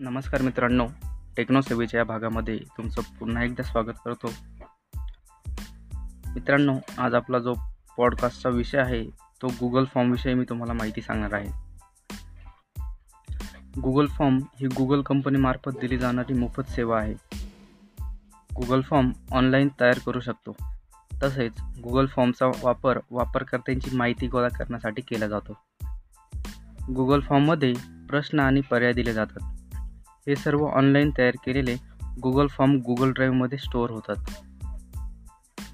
नमस्कार मित्रांनो टेक्नो सेवेच्या या भागामध्ये तुमचं पुन्हा एकदा स्वागत करतो. मित्रांनो आज आपला जो पॉडकास्टचा विषय आहे तो गुगल फॉर्मविषयी मी तुम्हाला माहिती सांगणार आहे. गुगल फॉर्म ही गुगल कंपनीमार्फत दिली जाणारी मोफत सेवा आहे. गुगल फॉर्म ऑनलाईन तयार करू शकतो. तसेच गुगल फॉर्मचा वापर वापरकर्त्यांची माहिती गोळा करण्यासाठी केला जातो. गुगल फॉर्ममध्ये प्रश्न आणि पर्याय दिले जातात. हे सर्व ऑनलाईन तयार केलेले गुगल फॉर्म गुगल ड्राईव्हमध्ये स्टोअर होतात.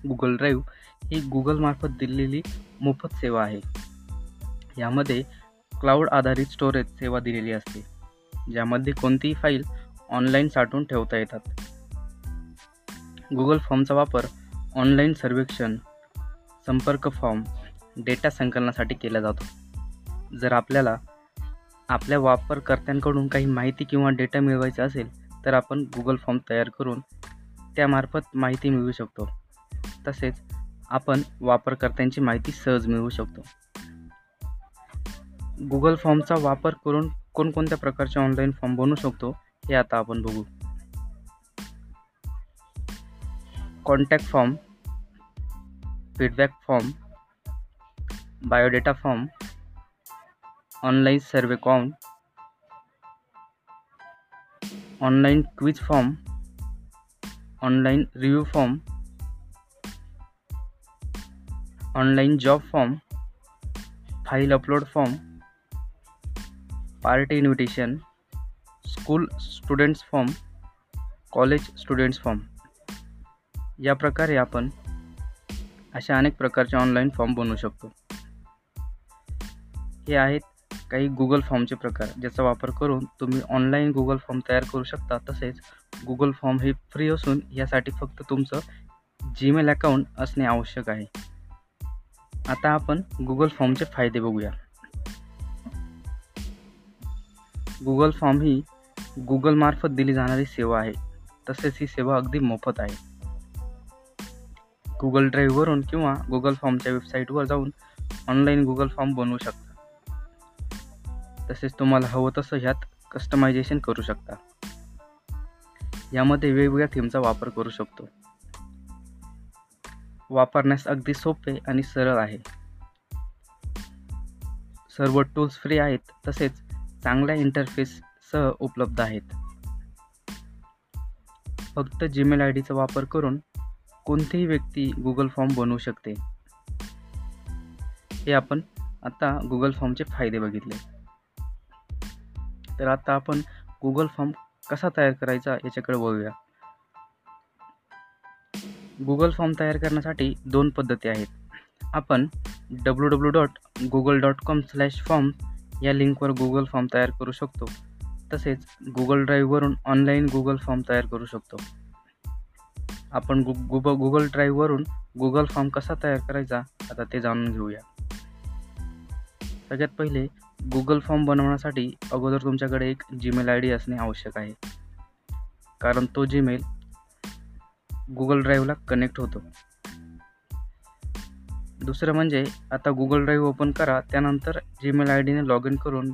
गुगल ड्राईव्ह ही गुगलमार्फत दिलेली मोफत सेवा आहे. यामध्ये क्लाउड आधारित स्टोरेज सेवा दिलेली असते ज्यामध्ये कोणतीही फाईल ऑनलाईन साठवून ठेवता येतात. गुगल फॉर्मचा वापर ऑनलाईन सर्वेक्षण संपर्क फॉर्म डेटा संकलनासाठी केला जातो. जर आपल्याला आपल्या वापरकर्त्यांकडून काही माहिती किंवा डेटा मिळवायचा असेल तर आपण गुगल फॉर्म तयार करून त्यामार्फत माहिती मिळवू शकतो. तसेच आपण वापरकर्त्यांची माहिती सहज मिळवू शकतो. गुगल फॉर्मचा वापर करून कोणकोणत्या प्रकारचे ऑनलाईन फॉर्म बनवू शकतो हे आता आपण बघू. Contact form feedback form biodata form online survey com online quiz form online review form online job form file upload form party invitation school students form college students form. या प्रकारे आपण अशा अनेक प्रकारचे ऑनलाईन फॉर्म बनवू शकतो. हे आहेत काही गुगल फॉर्मचे प्रकार ज्याचा वापर करून तुम्ही ऑनलाईन गुगल फॉर्म तयार करू शकता. तसेच गुगल फॉर्म हे फ्री असून यासाठी फक्त तुमचं जीमेल अकाउंट असणे आवश्यक आहे. आता आपण गुगल फॉर्मचे फायदे बघूया. गुगल फॉर्म ही गुगलमार्फत दिली जाणारी सेवा आहे. तसेच ही सेवा अगदी मोफत आहे. गुगल ड्राईव्हवरून किंवा गुगल फॉर्मच्या वेबसाईटवर जाऊन ऑनलाईन गुगल फॉर्म बनवू शकता. तसेच तुम्हाला हवं तसं ह्यात कस्टमायझेशन करू शकता. यामध्ये वेगवेगळ्या थीमचा वापर करू शकतो. वापरण्यास अगदी सोपे आणि सरळ आहे. सर्व टूल्स फ्री आहेत तसेच चांगल्या इंटरफेससह उपलब्ध आहेत. फक्त जीमेल आय डीचा वापर करून कोणतीही व्यक्ती गुगल फॉर्म बनवू शकते. हे आपण आता गुगल फॉर्मचे फायदे बघितले. तर आता आपण गुगल फॉर्म कसा तयार करायचा याच्याकडे बघूया. गुगल फॉर्म तयार करण्यासाठी दोन पद्धती आहेत. आपण W W dot Google dot com slash form या लिंकवर गुगल फॉर्म तयार करू शकतो. तसेच गुगल ड्राईव्हवरून ऑनलाईन गुगल फॉर्म तयार करू शकतो. आपण गु गुग गुगल ड्राईव्हवरून गुगल फॉर्म कसा तयार करायचा आता ते जाणून घेऊया. सगळ्यात पहिले गुगल फॉर्म बनवण्यासाठी अगोदर तुमच्याकडे एक जीमेल आय डी असणे आवश्यक आहे. कारण तो जीमेल गुगल ड्राईव्हला कनेक्ट होतो. दुसरं म्हणजे आता गुगल ड्राईव्ह ओपन करा त्यानंतर जीमेल आय डीने लॉग इन करून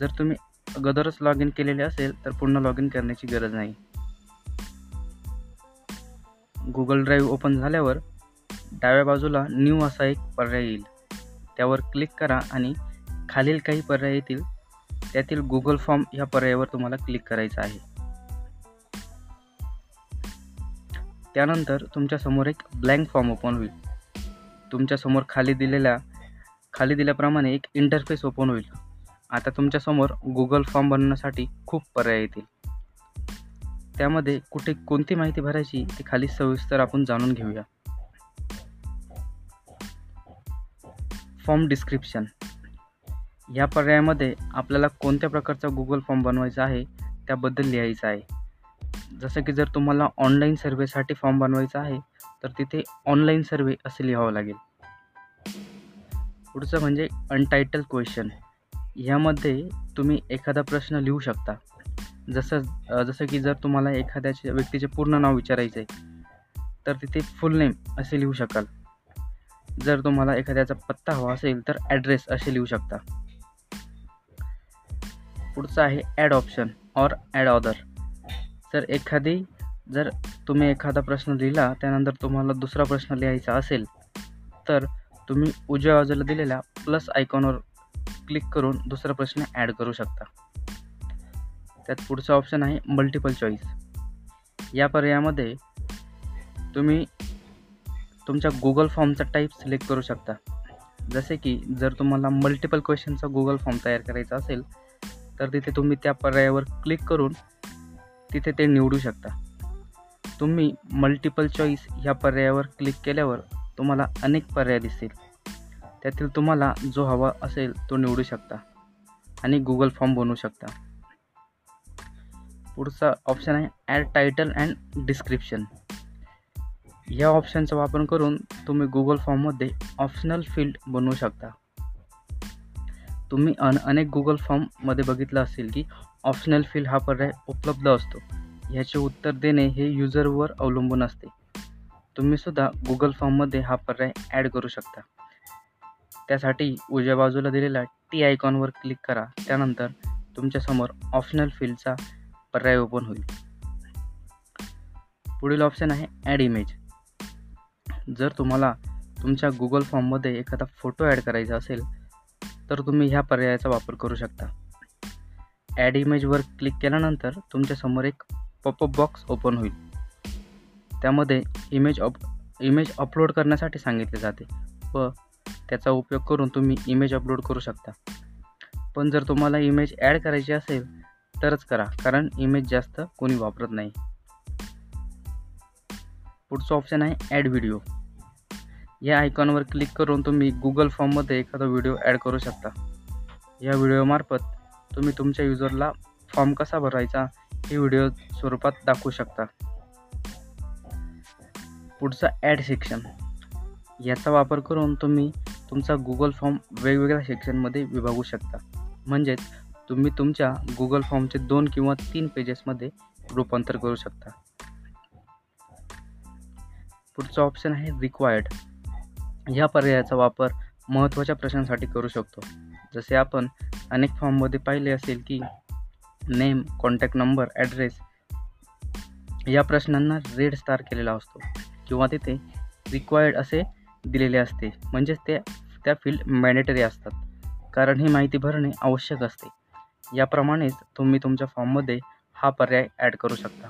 जर तुम्ही अगोदरच लॉग इन केलेले असेल तर पुन्हा लॉग इन करण्याची गरज नाही. गुगल ड्राईव्ह ओपन झाल्यावर डाव्या बाजूला न्यू असा एक पर्याय येईल. त्यावर क्लिक करा आणि खालील काही पर्याय येतील. त्यातील गुगल फॉर्म ह्या पर्यायावर तुम्हाला क्लिक करायचं आहे. त्यानंतर तुमच्यासमोर एक ब्लँक फॉर्म ओपन होईल. तुमच्यासमोर खाली दिलेल्या खाली दिल्याप्रमाणे एक इंटरफेस ओपन होईल. आता तुमच्यासमोर गुगल फॉर्म बनवण्यासाठी खूप पर्याय येतील. त्यामध्ये कुठे कोणती माहिती भरायची ती खाली सविस्तर आपण जाणून घेऊया. Form description. या पर्यायामध्ये आपल्याला कोणत्या प्रकारचा गुगल फॉर्म बनवायचा आहे त्याबद्दल लिहायचं आहे. जसं की जर तुम्हाला ऑनलाईन सर्वेसाठी फॉर्म बनवायचा आहे तर तिथे ऑनलाईन सर्वे असे लिहावं लागेल. पुढचं म्हणजे अनटायटल क्वेश्चन ह्यामध्ये तुम्ही एखादा प्रश्न लिहू शकता. जसं जसं की जर तुम्हाला एखाद्याच्या व्यक्तीचे पूर्ण नाव विचारायचं आहे तर तिथे फुल नेम असे लिहू शकाल. जर तुम्हाला एखाद्याचा पत्ता हवा असेल तर ॲड्रेस असे लिहू शकता. पुढचं आहे add option or add other जर एखादी जर तुम्ही एखादा प्रश्न लिहिला त्यानंतर तुम्हाला दुसरा प्रश्न लिहायचा असेल तर तुम्ही उजव्या बाजूला दिलेल्या प्लस आयकॉनवर क्लिक करून दुसरा प्रश्न ॲड करू शकता. त्यात पुढचा ऑप्शन आहे मल्टिपल चॉईस या पर्यायामध्ये तुम्ही तुमच्या गुगल फॉर्मचा टाईप सिलेक्ट करू शकता. जसे की जर तुम्हाला मल्टिपल क्वेश्चनचा गुगल फॉर्म तयार करायचा असेल तर तिथे तुम्ही त्या पर्यायावर क्लिक करून तिथे ते निवडू शकता. तुम्ही मल्टिपल चॉईस ह्या पर्यायावर क्लिक केल्यावर तुम्हाला अनेक पर्याय दिसतील. त्यातील तुम्हाला जो हवा असेल तो निवडू शकता आणि गुगल फॉर्म बनवू शकता. पुढचा ऑप्शन आहे ॲड टायटल अँड डिस्क्रिप्शन या ऑप्शनचा वापर करून तुम्ही गुगल फॉर्ममध्ये ऑप्शनल फील्ड बनवू शकता. तुम्ही अन अनेक गुगल फॉर्ममध्ये बघितलं असेल की ऑप्शनल फील्ड हा पर्याय उपलब्ध असतो. ह्याचे उत्तर देणे हे युजरवर अवलंबून असते. तुम्हीसुद्धा गुगल फॉर्ममध्ये हा पर्याय ॲड करू शकता. त्यासाठी उजव्या बाजूला दिलेल्या टी आयकॉनवर क्लिक करा. त्यानंतर तुमच्यासमोर ऑप्शनल फील्डचा पर्याय ओपन होईल. पुढील ऑप्शन आहे ॲड इमेज जर तुम्हाला तुमच्या गुगल फॉर्ममध्ये एखादा फोटो ॲड करायचा असेल तर तुम्ही ह्या पर्यायाचा वापर करू शकता. ॲड इमेजवर क्लिक केल्यानंतर तुमच्यासमोर एक पॉपअप बॉक्स ओपन होईल. त्यामध्ये इमेज अप इमेज अपलोड करण्यासाठी सांगितले जाते व त्याचा उपयोग करून तुम्ही इमेज अपलोड करू शकता. पण जर तुम्हाला इमेज ॲड करायची असेल तरच करा कारण इमेज जास्त कोणी वापरत नाही. पुढचं ऑप्शन आहे ॲड व्हिडिओ या आयकॉनवर क्लिक करून तुम्ही गुगल फॉर्ममध्ये एखादा व्हिडिओ ॲड करू शकता. या व्हिडिओमार्फत तुम्ही तुमच्या युजरला फॉर्म कसा भरायचा हे व्हिडिओ स्वरूपात दाखवू शकता. पुढचा ॲड सेक्शन याचा वापर करून तुम्ही तुमचा गुगल फॉर्म वेगवेगळ्या सेक्शनमध्ये विभागू शकता. म्हणजेच तुम्ही तुमच्या गुगल फॉर्मचे दोन किंवा तीन पेजेसमध्ये रूपांतर करू शकता. पुढचा ऑप्शन आहे रिक्वायर्ड ह्या पर्यायाचा वापर महत्त्वाच्या प्रश्नांसाठी करू शकतो. जसे आपण अनेक फॉर्ममध्ये पाहिले असेल की नेम कॉन्टॅक्ट नंबर ॲड्रेस या प्रश्नांना रेड स्टार केलेला असतो. किंवा तिथे रिक्वायर्ड असे दिलेले असते. म्हणजेच ते त्या फील्ड मॅन्डेटरी असतात. कारण ही माहिती भरणे आवश्यक असते. याप्रमाणेच तुम्ही तुमच्या फॉर्ममध्ये हा पर्याय ॲड करू शकता.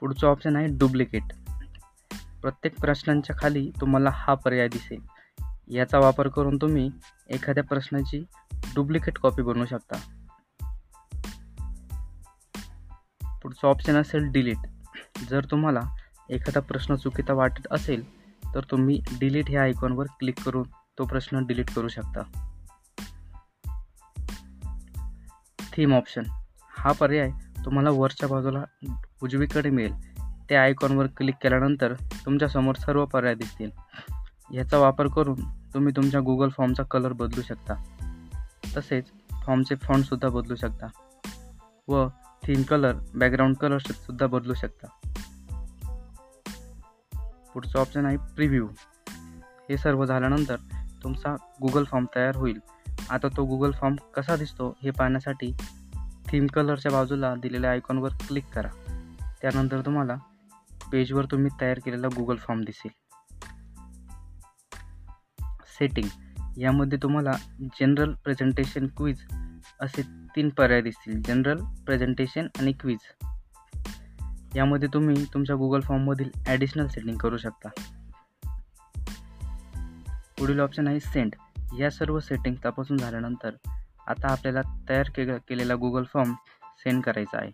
पुढचं ऑप्शन आहे डुप्लिकेट प्रत्येक प्रश्नांच्या खाली तुम्हाला हा पर्याय दिसेल. याचा वापर करून तुम्ही एखाद्या प्रश्नाची डुप्लिकेट कॉपी बनवू शकता. पुढचं ऑप्शन असेल डिलीट जर तुम्हाला एखादा प्रश्न चुकीचा वाटत असेल तर तुम्ही डिलीट ह्या आयकॉनवर क्लिक करून तो प्रश्न डिलीट करू शकता. थीम ऑप्शन हा पर्याय तुम्हाला वरच्या बाजूला उजवीकडे मिळेल. त्या आयकॉनवर क्लिक केल्यानंतर तुमच्यासमोर सर्व पर्याय दिसतील. ह्याचा वापर करून तुम्ही तुमच्या गुगल फॉर्मचा कलर बदलू शकता. तसेच फॉर्मचे फॉन्टसुद्धा बदलू शकता. व थीम कलर बॅकग्राऊंड कलरसुद्धा बदलू शकता. पुढचं ऑप्शन आहे प्रिव्ह्यू हे सर्व झाल्यानंतर तुमचा गुगल फॉर्म तयार होईल. आता तो गुगल फॉर्म कसा दिसतो हे पाहण्यासाठी थीम कलरच्या बाजूला दिलेल्या आयकॉनवर क्लिक करा. त्यानंतर तुम्हाला पेजवर तुम्ही तयार केलेला गुगल फॉर्म दिसेल. सेटिंग यामध्ये तुम्हाला जनरल प्रेझेंटेशन क्विज असे तीन पर्याय दिसतील. जनरल प्रेझेंटेशन आणि क्विज यामध्ये तुम्ही तुमच्या गुगल फॉर्ममधील ॲडिशनल सेटिंग करू शकता. पुढील ऑप्शन आहे सेंड या सर्व सेटिंग तपासून झाल्यानंतर आता आपल्याला तयार के केलेला गुगल फॉर्म सेंड करायचा आहे.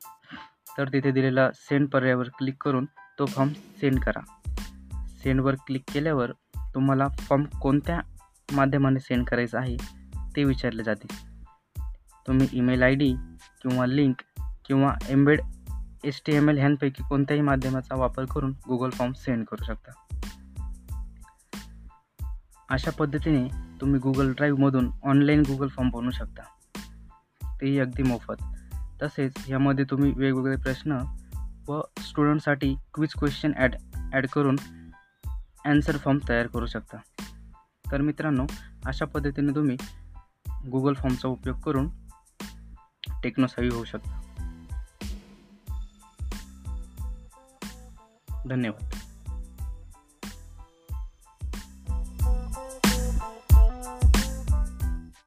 तर तिथे दिलेला सेंड पर्यायावर क्लिक करून तो फॉर्म सेंड करा. सेंडवर क्लिक केल्यावर तुम्हाला फॉर्म कोणत्या माध्यमाने सेंड करायचा आहे ते विचारले जाते. तुम्ही ईमेल आय डी किंवा लिंक किंवा embed S T M L ह्यांपैकी कोणत्याही माध्यमाचा वापर करून गुगल फॉर्म सेंड करू शकता. अशा पद्धतीने तुम्ही गुगल ड्राईव्हमधून ऑनलाईन गुगल फॉर्म बनवू शकता. तेही अगदी मोफत. तसेच यामध्ये तुम्ही वेगवेगळे प्रश्न व स्टुडंटसाठी क्विज क्वेश्चन ॲड ॲड करून ॲन्सर फॉर्म तयार करू शकता. तर मित्रांनो अशा पद्धतीने तुम्ही गुगल फॉर्मचा उपयोग करून टेक्नोसावी होऊ शकता. धन्यवाद.